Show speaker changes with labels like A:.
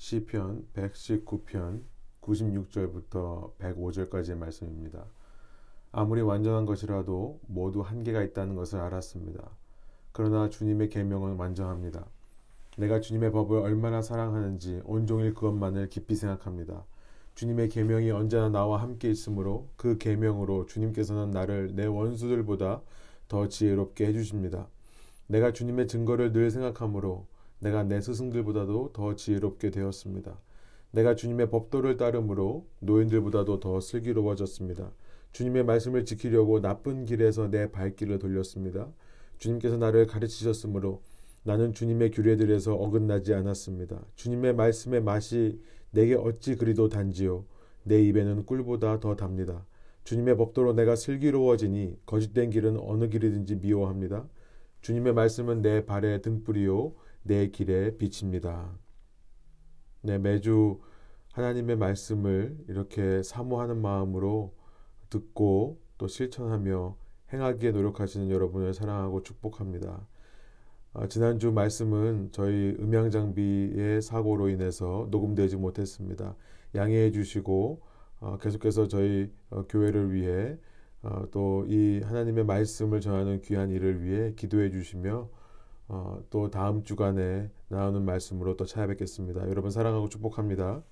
A: 시편 119편 96절부터 105절까지의 말씀입니다. 아무리 완전한 것이라도 모두 한계가 있다는 것을 알았습니다. 그러나 주님의 계명은 완전합니다. 내가 주님의 법을 얼마나 사랑하는지 온종일 그것만을 깊이 생각합니다. 주님의 계명이 언제나 나와 함께 있으므로 그 계명으로 주님께서는 나를 내 원수들보다 더 지혜롭게 해주십니다. 내가 주님의 증거를 늘 생각하므로 내가 내 스승들보다도 더 지혜롭게 되었습니다. 내가 주님의 법도를 따름으로 노인들보다도 더 슬기로워졌습니다. 주님의 말씀을 지키려고 나쁜 길에서 내 발길을 돌렸습니다. 주님께서 나를 가르치셨으므로 나는 주님의 규례들에서 어긋나지 않았습니다. 주님의 말씀의 맛이 내게 어찌 그리도 단지요. 내 입에는 꿀보다 더 답니다. 주님의 법도로 내가 슬기로워지니 거짓된 길은 어느 길이든지 미워합니다. 주님의 말씀은 내 발의 등불이요. 내 길에 비칩니다. 네, 매주 하나님의 말씀을 이렇게 사모하는 마음으로 듣고 또 실천하며 행하기에 노력하시는 여러분을 사랑하고 축복합니다. 아, 지난주 말씀은 저희 음향 장비의 사고로 인해서 녹음되지 못했습니다. 양해해 주시고 어, 계속해서 저희 어, 교회를 위해 어, 또이 하나님의 말씀을 전하는 귀한 일을 위해 기도해 주시며 어, 또 다음 주간에 나오는 말씀으로 또 찾아뵙겠습니다. 여러분 사랑하고 축복합니다.